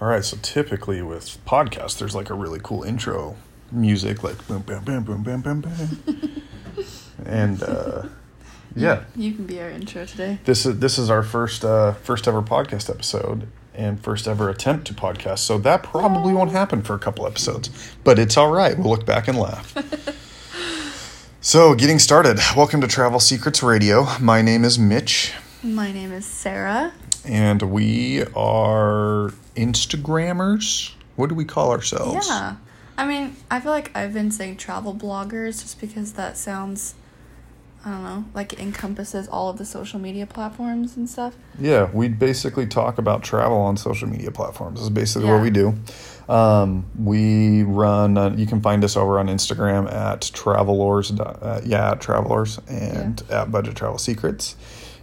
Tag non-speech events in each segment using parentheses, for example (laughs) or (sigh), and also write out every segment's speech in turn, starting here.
All right, so typically with podcasts, there's like a really cool intro music, like boom, bam, bam, boom, bam, bam, bam, and uh, yeah, You can be our intro today. this is this is our first uh, first ever podcast episode and first ever attempt to podcast. So that probably won't happen for a couple episodes, but it's all right. We'll look back and laugh. (laughs) so, getting started. Welcome to Travel Secrets Radio. My name is Mitch. My name is Sarah. And we are Instagrammers. What do we call ourselves? Yeah. I mean, I feel like I've been saying travel bloggers just because that sounds, I don't know, like it encompasses all of the social media platforms and stuff. Yeah, we basically talk about travel on social media platforms. Is basically Yeah. what we do. Um, we run. Uh, you can find us over on Instagram at Travelers. Uh, yeah, Travelers and at Budget Travel Secrets.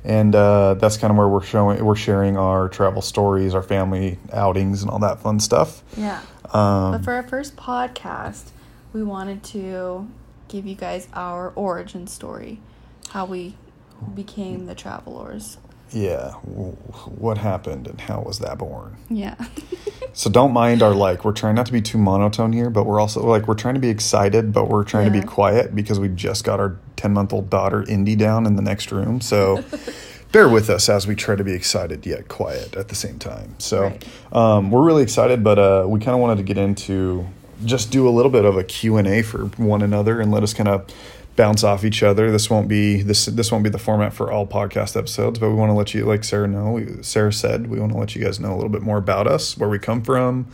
And uh, that's kind of where we're showing, we're sharing our travel stories, our family outings, and all that fun stuff. Yeah. Um, But for our first podcast, we wanted to give you guys our origin story, how we became the travelers. Yeah, what happened and how was that born? Yeah. (laughs) So don't mind our like. We're trying not to be too monotone here, but we're also like we're trying to be excited, but we're trying to be quiet because we just got our ten month old daughter Indy down in the next room. So (laughs) bear with us as we try to be excited yet quiet at the same time. So Right. um, we're really excited, but uh, we kind of wanted to get into just do a little bit of a Q and A for one another and let us kind of bounce off each other. This won't be this this won't be the format for all podcast episodes, but we want to let you, like Sarah know, Sarah said, we want to let you guys know a little bit more about us, where we come from,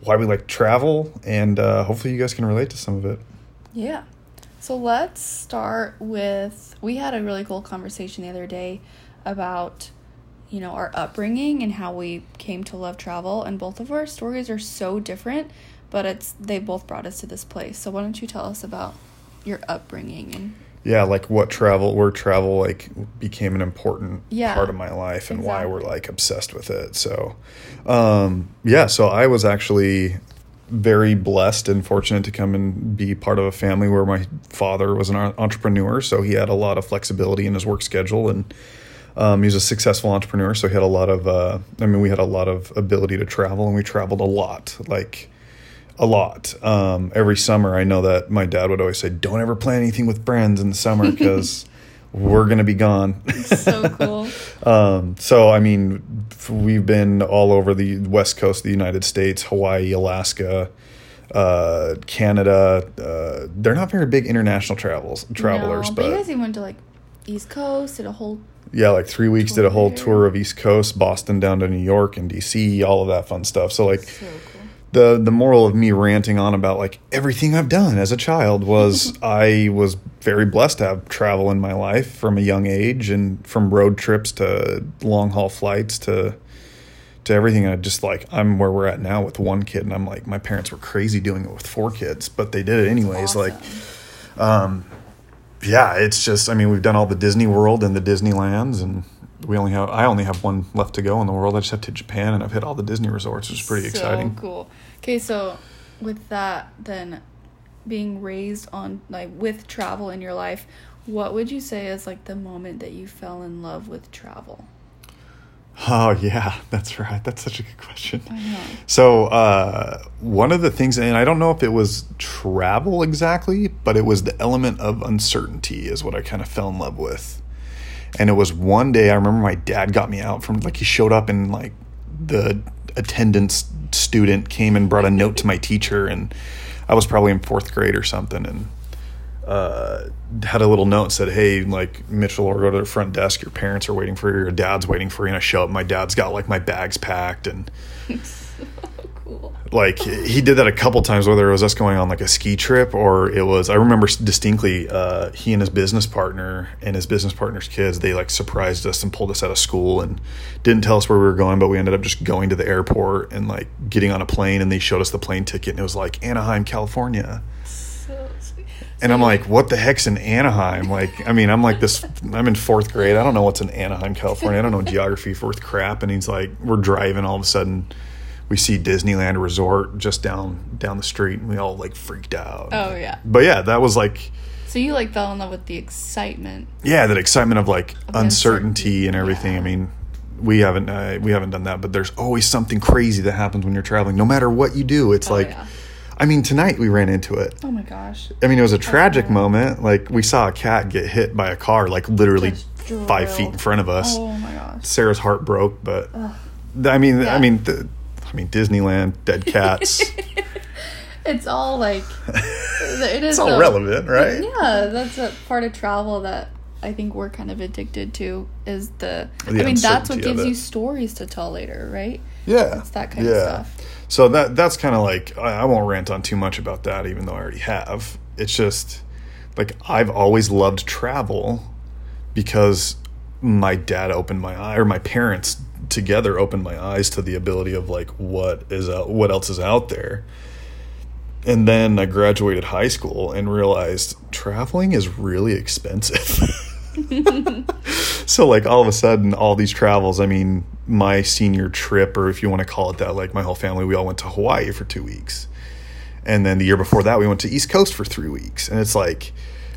why we like travel, and uh, hopefully you guys can relate to some of it. Yeah. So let's start with we had a really cool conversation the other day about you know our upbringing and how we came to love travel and both of our stories are so different but it's they both brought us to this place. So why don't you tell us about your upbringing and Yeah, like what travel, where travel like became an important Yeah, part of my life, and why we're like obsessed with it. So, um, yeah, so I was actually very blessed and fortunate to come and be part of a family where my father was an entrepreneur, so he had a lot of flexibility in his work schedule and. Um, he was a successful entrepreneur, so he had a lot of. Uh, I mean, we had a lot of ability to travel, and we traveled a lot, like a lot. Um, every summer, I know that my dad would always say, "Don't ever plan anything with friends in the summer because (laughs) we're gonna be gone." so cool. (laughs) um, so, I mean, we've been all over the west coast of the United States, Hawaii, Alaska, uh, Canada. Uh, they're not very big international travels travelers, No, but you guys even went to like East Coast, did a whole yeah, like three weeks did a whole Tour. tour of East Coast, Boston down to New York and DC, all of that fun stuff. So like so cool. The the moral of me ranting on about like everything I've done as a child was (laughs) I was very blessed to have travel in my life from a young age and from road trips to long haul flights to to everything. I just like I'm where we're at now with one kid, and I'm like my parents were crazy doing it with four kids, but they did it anyways. Like um, yeah, it's just I mean we've done all the Disney World and the Disneylands, and we only have I only have one left to go in the world. I just have to Japan, and I've hit all the Disney resorts, which is pretty so exciting. cool. Okay, so with that, then being raised on like with travel in your life, what would you say is like the moment that you fell in love with travel? Oh yeah, that's right. That's such a good question. I know. So uh, one of the things, and I don't know if it was travel exactly, but it was the element of uncertainty is what I kind of fell in love with. And it was one day I remember my dad got me out from like he showed up and like the attendance student came and brought a note to my teacher, and I was probably in fourth grade or something, and uh, had a little note said, "Hey, like Mitchell, or go to the front desk. Your parents are waiting for you. Your dad's waiting for you." And I show up. My dad's got like my bags packed, and (laughs) (laughs) Cool. like he did that a couple times. Whether it was us going on like a ski trip or it was, I remember distinctly, uh, he and his business partner and his business partner's kids. They like surprised us and pulled us out of school and didn't tell us where we were going, but we ended up just going to the airport and like getting on a plane. And they showed us the plane ticket, and it was like Anaheim, California. So. And I'm like, what the heck's in Anaheim? Like, I mean, I'm like this, I'm in fourth grade. I don't know what's in Anaheim, California. I don't know geography worth crap. And he's like, we're driving. All of a sudden, we see Disneyland Resort just down down the street, and we all like freaked out. Oh yeah. But yeah, that was like, So you like fell in love with the excitement. yeah, that excitement of like Of uncertainty uncertainty, and everything. yeah. I mean, we haven't uh, we haven't done that, but there's always something crazy that happens when you're traveling. No matter what you do, it's Oh, like, yeah. I mean, tonight we ran into it. Oh my gosh. I mean, it was a tragic yeah. moment. Like we saw a cat get hit by a car, like literally five feet in front of us. Oh my gosh. Sarah's heart broke, but th- I mean, I mean, the, I mean, Disneyland, dead cats. (laughs) It's all like it (laughs) is it's all relevant, right? Yeah, that's a part of travel that I think we're kind of addicted to is the, The I mean that's what gives you stories to tell later, right? Yeah, It's that kind of stuff. So that that's kind of like I, I won't rant on too much about that, even though I already have. It's just like I've always loved travel because my dad opened my eye, or my parents together opened my eyes to the ability of like what is out, what else is out there. And then I graduated high school and realized traveling is really expensive. (laughs) so like all of a sudden all these travels i mean my senior trip or if you want to call it that like my whole family we all went to hawaii for two weeks and then the year before that we went to east coast for three weeks and it's like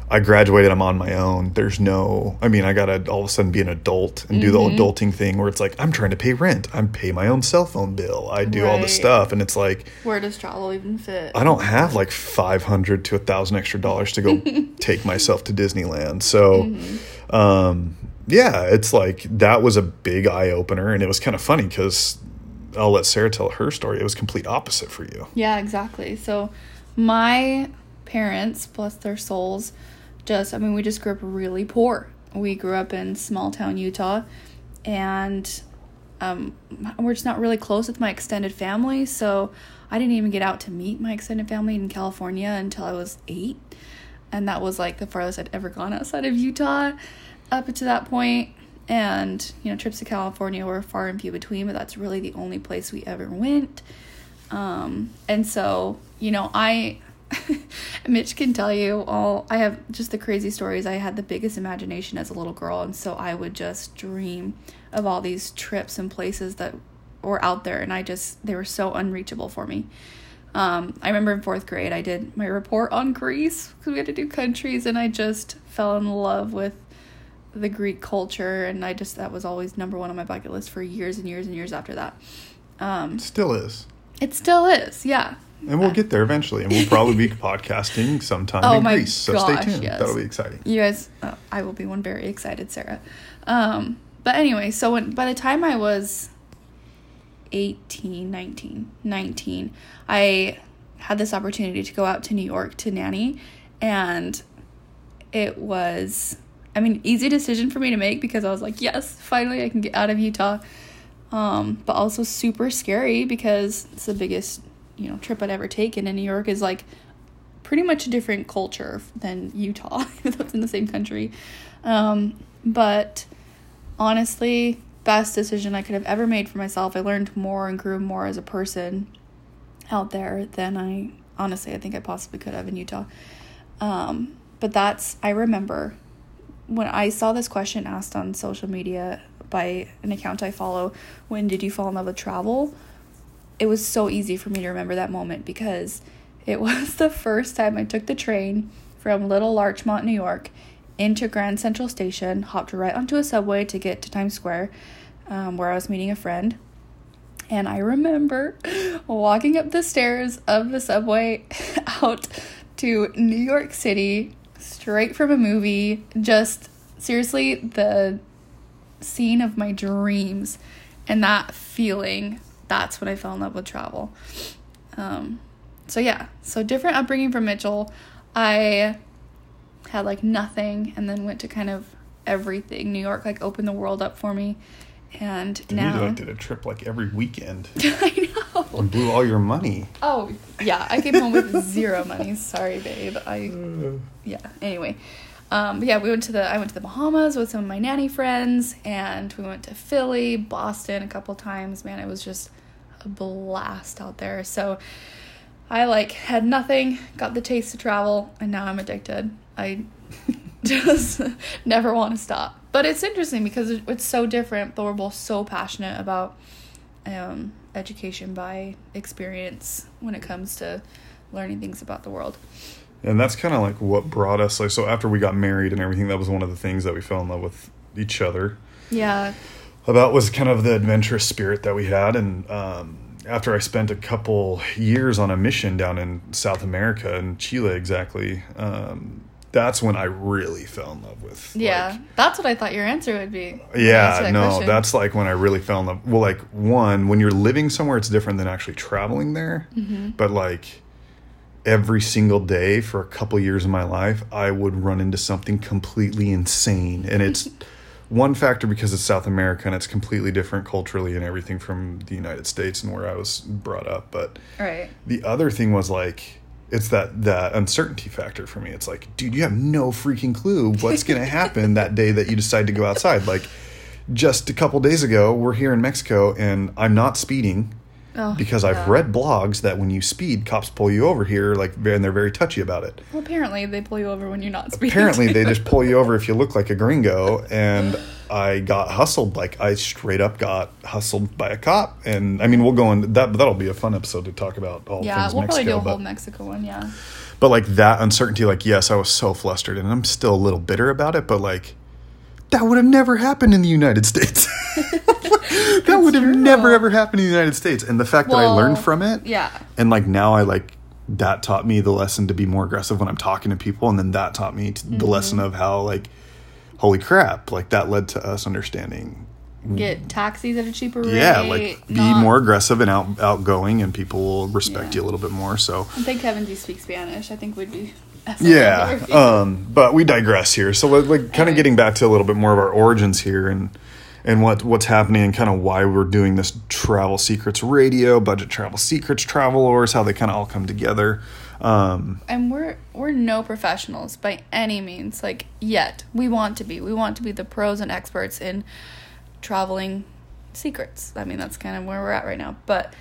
i graduated i'm on my own there's no i mean i gotta all of a sudden be an adult and do the adulting thing where it's like i'm trying to pay rent i'm pay my own cell phone bill i do all the stuff and it's like Where does travel even fit? I don't have like five hundred to a thousand extra dollars to go (laughs) take myself to Disneyland. So, um, yeah, it's like that was a big eye opener, and it was kind of funny because I'll let Sarah tell her story. It was complete opposite for you. Yeah, exactly. So my parents, bless their souls, just I mean, we just grew up really poor. We grew up in small town Utah and um, we're just not really close with my extended family, so I didn't even get out to meet my extended family in California until I was eight. And that was like the farthest I'd ever gone outside of Utah up to that point. And, you know, trips to California were far and few between, but that's really the only place we ever went. Um, and so, you know, I, (laughs) Mitch can tell you all, I have just the crazy stories. I had the biggest imagination as a little girl. And so I would just dream of all these trips and places that were out there. And I just, they were so unreachable for me. Um, I remember in fourth grade, I did my report on Greece because we had to do countries, and I just fell in love with the Greek culture. And I just, that was always number one on my bucket list for years and years and years after that. Um, Still is, it still is, yeah. and we'll get there eventually, and we'll probably be (laughs) podcasting sometime Oh in my Greece. So gosh, stay tuned. yes. That'll be exciting. You guys, uh, I will be one very excited, Sarah. Um, but anyway, so when by the time I was 18, 19, 19, I had this opportunity to go out to New York to nanny, and it was, I mean, easy decision for me to make because I was like, yes, finally I can get out of Utah. Um, but also super scary because it's the biggest, you know, trip I'd ever taken. And New York is like pretty much a different culture than Utah, even though it's in the same country. Um, but honestly, best decision I could have ever made for myself. I learned more and grew more as a person out there than I honestly I think I possibly could have in Utah. Um, but that's I remember when I saw this question asked on social media by an account I follow, when did you fall in love with travel? It was so easy for me to remember that moment because it (laughs) was the first time I took the train from Little Larchmont, New York, into Grand Central Station, hopped right onto a subway to get to Times Square, um, where I was meeting a friend. And I remember (gasps) walking up the stairs of the subway (laughs) out to New York City, straight from a movie. Just seriously, the scene of my dreams and that feeling. That's when I fell in love with travel. Um, so, yeah, so different upbringing from Mitchell. I had like nothing and then went to kind of everything. New York like opened the world up for me. And And now you did a trip like every weekend (laughs) I know. and blew all your money. Oh yeah, I came home with zero money. Sorry, babe. I (laughs) yeah. Anyway, um, yeah, we went to the I went to the Bahamas with some of my nanny friends, and we went to Philly, Boston a couple times. Man, it was just a blast out there. So I like had nothing, got the taste to travel, and now I'm addicted. I (laughs) just never want to stop. But it's interesting because it's so different, but we're both so passionate about um, education by experience when it comes to learning things about the world. And that's kind of like what brought us like so after we got married and everything that was one of the things that we fell in love with each other. Yeah. about was kind of the adventurous spirit that we had and um, after i spent a couple years on a mission down in south america in chile exactly um, that's when i really fell in love with Yeah, like, that's what I thought your answer would be. Yeah that no question. that's like when i really fell in love well like one when you're living somewhere it's different than actually traveling there Mm-hmm. but like every single day for a couple years of my life i would run into something completely insane. And it's (laughs) one factor because it's south america and it's completely different culturally and everything from the united states and where i was brought up. But right. the other thing was like it's that that uncertainty factor for me. It's like dude you have no freaking clue what's going (laughs) to happen that day that you decide to go outside. Like just a couple days ago we're here in mexico and i'm not speeding Oh, because i've yeah. read blogs that when you speed cops pull you over here like and they're very touchy about it Well, apparently they pull you over when you're not speaking. apparently to they just pull you over if you look like a gringo and (sighs) i got hustled like i straight up got hustled by a cop and i mean we'll go in that that'll be a fun episode to talk about all Yeah, things we'll mexico probably do a but- whole Mexico one. Yeah. but like that uncertainty like yes i was so flustered and i'm still a little bitter about it but like that would have never happened in the united states (laughs) (laughs) (gasps) that would have true. never ever happened in the united states and the fact that i learned from it Yeah. and like now i like that taught me the lesson to be more aggressive when i'm talking to people and then that taught me Mm-hmm. the lesson of how like holy crap like that led to us understanding Get taxis at a cheaper rate. yeah like be not- more aggressive and out, outgoing and people will respect Yeah. you a little bit more so I think Kevin do speak Spanish. I think we'd be. yeah um but we digress here so like, kind of getting back to a little bit more of our origins here and and what what's happening and kind of why we're doing this travel secrets radio budget travel secrets travelers how they kind of all come together. Um and we're we're no professionals by any means like yet. We want to be. We want to be the pros and experts in traveling secrets. I mean that's kind of where we're at right now but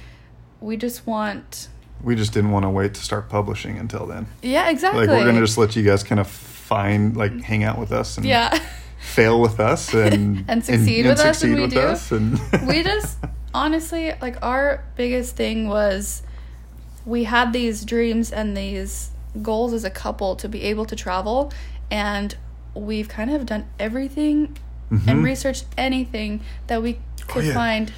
we just want we just didn't want to wait to start publishing until then. Yeah exactly like we're gonna just let you guys kind of find like hang out with us and yeah fail with us (laughs) and And succeed with us, and we do. us and we (laughs) just honestly like our biggest thing was we had these dreams and these goals as a couple to be able to travel and we've kind of done everything and researched anything that we could Mm-hmm. Oh, yeah. find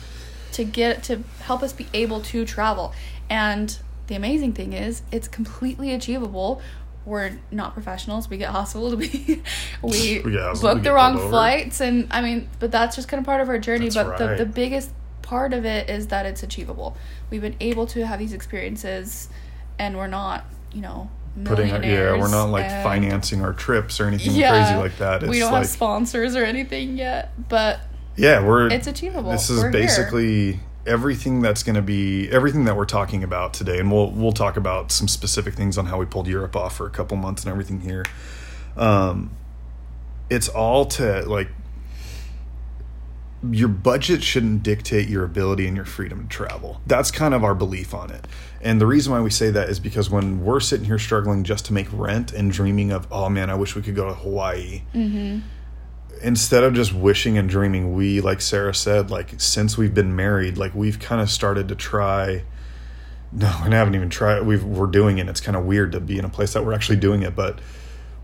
to get to help us be able to travel and the amazing thing is it's completely achievable we're not professionals. We get hustled. (laughs) (laughs) We we We book the wrong flights. And i mean but that's just kind of part of our journey. That's but the, right. the biggest part of it is that it's achievable. We've been able to have these experiences and we're not you know putting our, yeah we're not like financing our trips or anything yeah, crazy like that. it's we don't like have sponsors or anything yet but yeah we're it's achievable. this is We're here. Everything that's going to be everything that we're talking about today and we'll we'll talk about some specific things on how we pulled Europe off for a couple months and everything here um it's all to like your budget shouldn't dictate your ability and your freedom to travel. That's kind of our belief on it. And the reason why we say that is because when we're sitting here struggling just to make rent and dreaming of, oh man, I wish we could go to Hawaii. Instead of just wishing and dreaming, we, like Sarah said, like since we've been married, like we've kind of started to try. (laughs) No, we haven't even tried. We've we're doing it. It's kind of weird to be in a place that we're actually doing it, but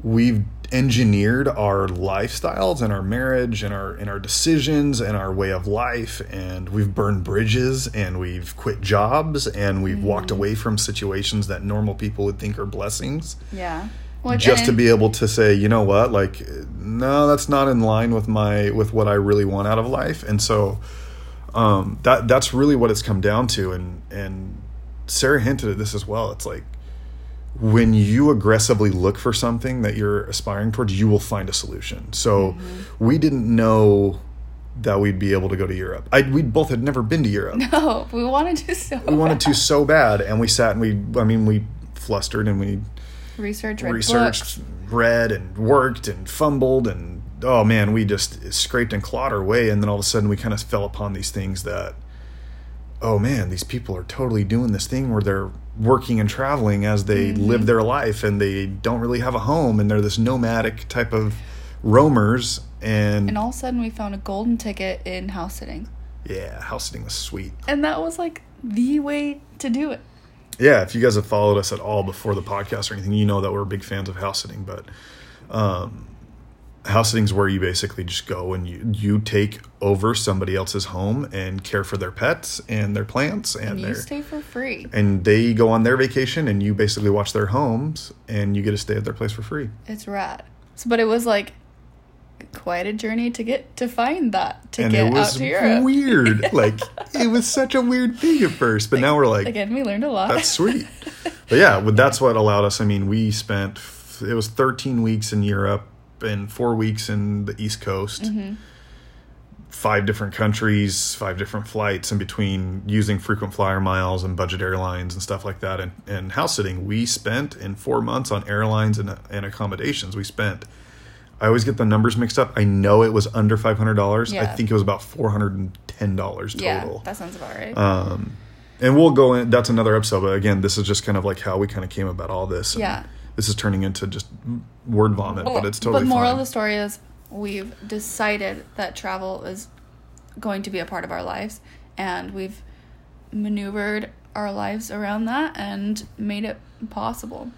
we've engineered our lifestyles and our marriage and our and our decisions and our way of life and we've burned bridges and we've quit jobs and we've walked mm-hmm. away from situations that normal people would think are blessings yeah Just to be able to say you know what? Like no that's not in line with my with what I really want out of life. And so um that that's really what it's come down to. And and Sarah hinted at this as well. It's like when you aggressively look for something that you're aspiring towards, you will find a solution. So we didn't know that we'd be able to go to Europe. I, we both had never been to Europe. (laughs) no we wanted to so We wanted to so bad, and we sat and we, I mean, we flustered and we research read researched, read, and worked and fumbled, and oh man, we just scraped and clawed our way. And then all of a sudden, we kind of fell upon these things that, oh man, these people are totally doing this thing where they're working and traveling as they mm-hmm. live their life, and they don't really have a home, and they're this nomadic type of roamers. And, and all of a sudden we found a golden ticket in house sitting yeah, house sitting was sweet. and that was like the way to do it yeah, if you guys have followed us at all before the podcast or anything, you know that we're big fans of house sitting. But um, house is where you basically just go and you you take over somebody else's home and care for their pets and their plants and, And you their stay for free. and they go on their vacation and you basically watch their homes and you get to stay at their place for free. It's rad. So, but it was like quite a journey to get to find that to and get it out to Europe. (laughs) weird. like it was such a weird thing at first, but now we're like Again, we learned a lot. that's (laughs) sweet. But yeah, that's what allowed us. I mean, we spent it was 13 weeks in Europe and 4 weeks in the East Coast. Mm-hmm. Five different countries, five different flights in between using frequent flyer miles and budget airlines and stuff like that. And, and house sitting, we spent in four months on airlines and, and accommodations. We spent, I always get the numbers mixed up. I know it was under $500. I think it was about $410 total. yeah, that sounds about right. Um, and we'll go in. That's another episode. But again, this is just kind of like how we kind of came about all this. Yeah. This is turning into just word vomit, but it's totally But moral fine. of the story is we've decided that travel is going to be a part of our lives, and we've maneuvered our lives around that and made it possible.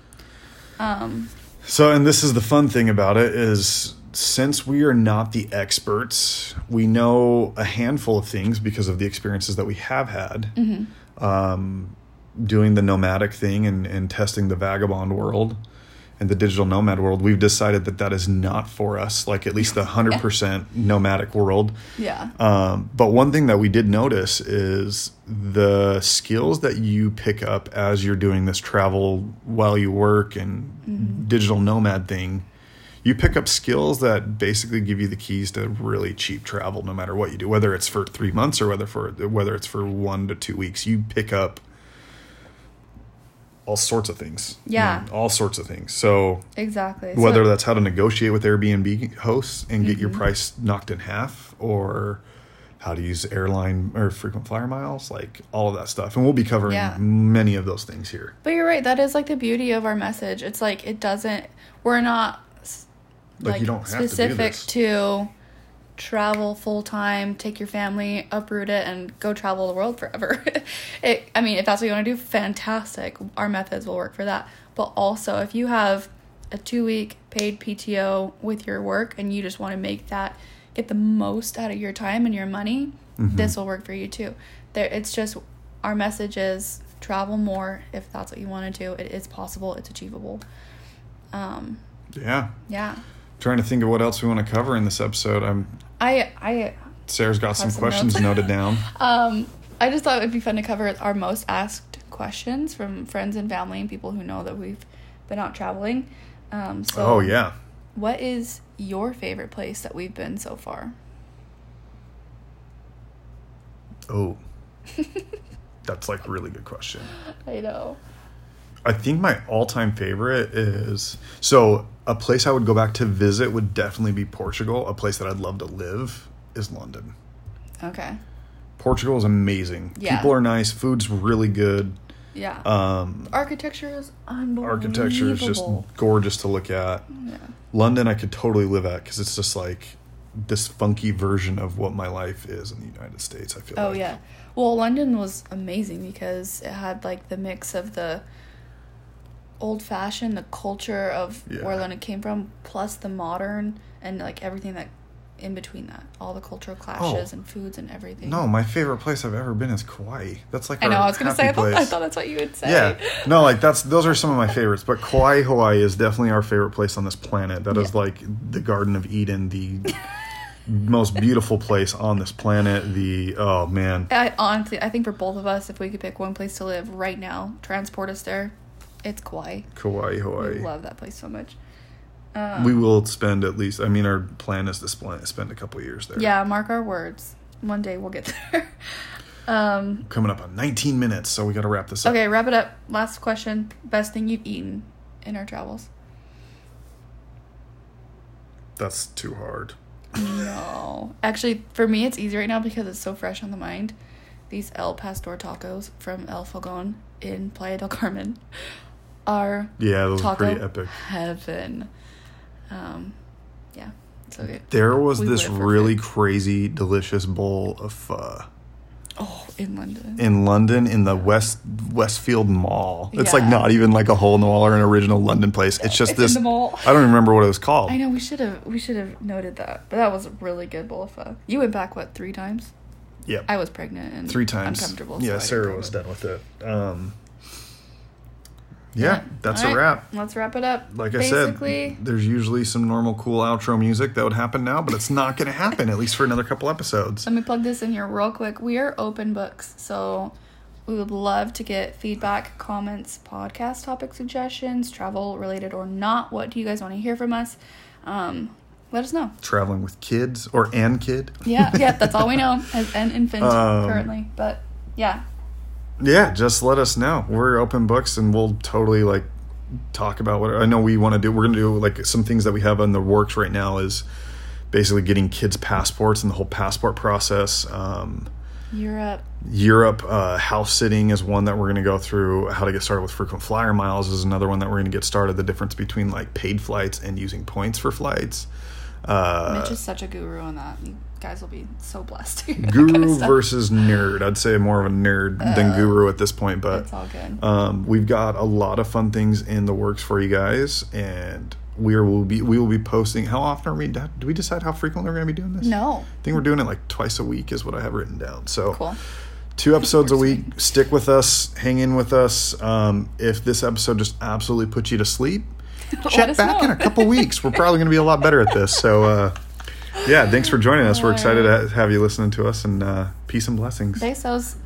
Um, So, and this is the fun thing about it is since we are not the experts, we know a handful of things because of the experiences that we have had. Mm-hmm. Um, doing the nomadic thing and, and testing the vagabond world and the digital nomad world, we've decided that that is not for us, like at least the 100% (laughs) nomadic world. yeah. Um, but one thing that we did notice is the skills that you pick up as you're doing this travel while you work and digital nomad thing. You pick up skills that basically give you the keys to really cheap travel, no matter what you do. Whether it's for three months or whether for whether it's for one to two weeks, you pick up all sorts of things. you Yeah. know, all sorts of things. So Exactly. whether So- that's how to negotiate with Airbnb hosts and get your mm-hmm. price knocked in half or how to use airline or frequent flyer miles, like all of that stuff. And we'll be covering Yeah. many of those things here. But you're right. That is like the beauty of our message. It's like it doesn't. We're not Like, like, you don't have specific to do to travel full time, take your family, uproot it, and go travel the world forever. (laughs) it. I mean, if that's what you want to do, fantastic. Our methods will work for that. But also, if you have a two week paid PTO with your work and you just want to make that get the most out of your time and your money, Mm-hmm. this will work for you too. There, it's just our message is travel more if that's what you want to do. It is possible. It's achievable. Um, Yeah. yeah. Trying to think of what else we want to cover in this episode. I'm I I Sarah's got some some questions notes. noted down. (laughs) um I just thought it would be fun to cover our most asked questions from friends and family and people who know that we've been out traveling. Um, so oh yeah. what is your favorite place that we've been so far? Oh. (laughs) That's like a really good question. I know. I think my all-time favorite is so a place I would go back to visit would definitely be Portugal. A place that I'd love to live is London. Okay. Portugal is amazing. Yeah. People are nice. Food's really good. Yeah. Um, Architecture is unbelievable. architecture is just gorgeous to look at. yeah. London, I could totally live at because it's just like this funky version of what my life is in the United States. I feel. Like. Oh like. yeah. Well, London was amazing because it had like the mix of the old fashioned, the culture of Yeah. where London came from, plus the modern and like everything that in between that, all the cultural clashes Oh. and foods and everything. No, my favorite place I've ever been is Kauai. That's like I know. I was gonna say. I thought, I thought that's what you would say. Yeah, no, like that's those are some of my favorites. But Kauai, Hawaii is definitely our favorite place on this planet. That is Yeah. like the Garden of Eden, the most beautiful place on this planet. The oh man, I honestly, I think for both of us, if we could pick one place to live right now, transport us there, it's Kauai. Kauai, Hawaii. love that place so much. Um, We will spend at least. I mean, our plan is to spend spend a couple years there. Yeah, mark our words. One day we'll get (laughs) there. um, coming up on 19 minutes, so we got to wrap this up. okay, wrap it up. Last question. Best thing you've eaten in our travels? That's too hard. No. Actually, for me, it's easy right now because it's so fresh on the mind. These El Pastor tacos from El Fogon in Playa del Carmen are Yeah, those taco pretty epic. heaven. Um, yeah, so good. There was We this really crazy, delicious bowl of pho Oh, in London. in London in the west Westfield Mall. It's like not even like a hole in the wall or an original London place. It's just It's in this. the mall. I don't even remember what it was called. I know we should have we should have noted that, but that was a really good bowl of pho. You went back what three times? Yep. I was pregnant and three times. uncomfortable. Yeah, didn't Sarah was done with it. Um, yeah, that's All a right, wrap. Let's wrap it up. Like I said, there's usually some normal cool outro music that would happen now, but it's not going to happen at least for another couple episodes. Let me plug this in here real quick. We are open books, so we would love to get feedback, comments, podcast topic suggestions, travel related or not. What do you guys want to hear from us? Um, let us know. Traveling with kids or and kid. Yeah, yeah, that's all we (laughs) know as an infant Um, currently. But yeah, Yeah, just let us know. We're open books, and we'll totally like talk about what I know we want to do. We're gonna do like some things that we have in the works right now is basically getting kids passports and the whole passport process. Um, Europe. Europe uh, house sitting is one that we're going to go through. How to get started with frequent flyer miles is another one that we're going to get started. The difference between like paid flights and using points for flights. Uh, Mitch is such a guru on that. Guys will be so blessed. to hear that guru versus nerd. I'd say more of a nerd than Uh, guru at this point, but It's all good. um, we've got a lot of fun things in the works for you guys, and we are, will be we will be posting. How often are we? Do we decide how frequently we're going to be doing this? no. I think we're doing it like twice a week is what I have written down. So Cool. two episodes a week. Stick with us. Hang in with us. Um, if this episode just absolutely puts you to sleep, (laughs) check back know. in a couple weeks. We're probably going to be a lot better at this. So, uh, yeah, thanks for joining us. We're excited to have you listening to us, and uh, peace and blessings. Besos.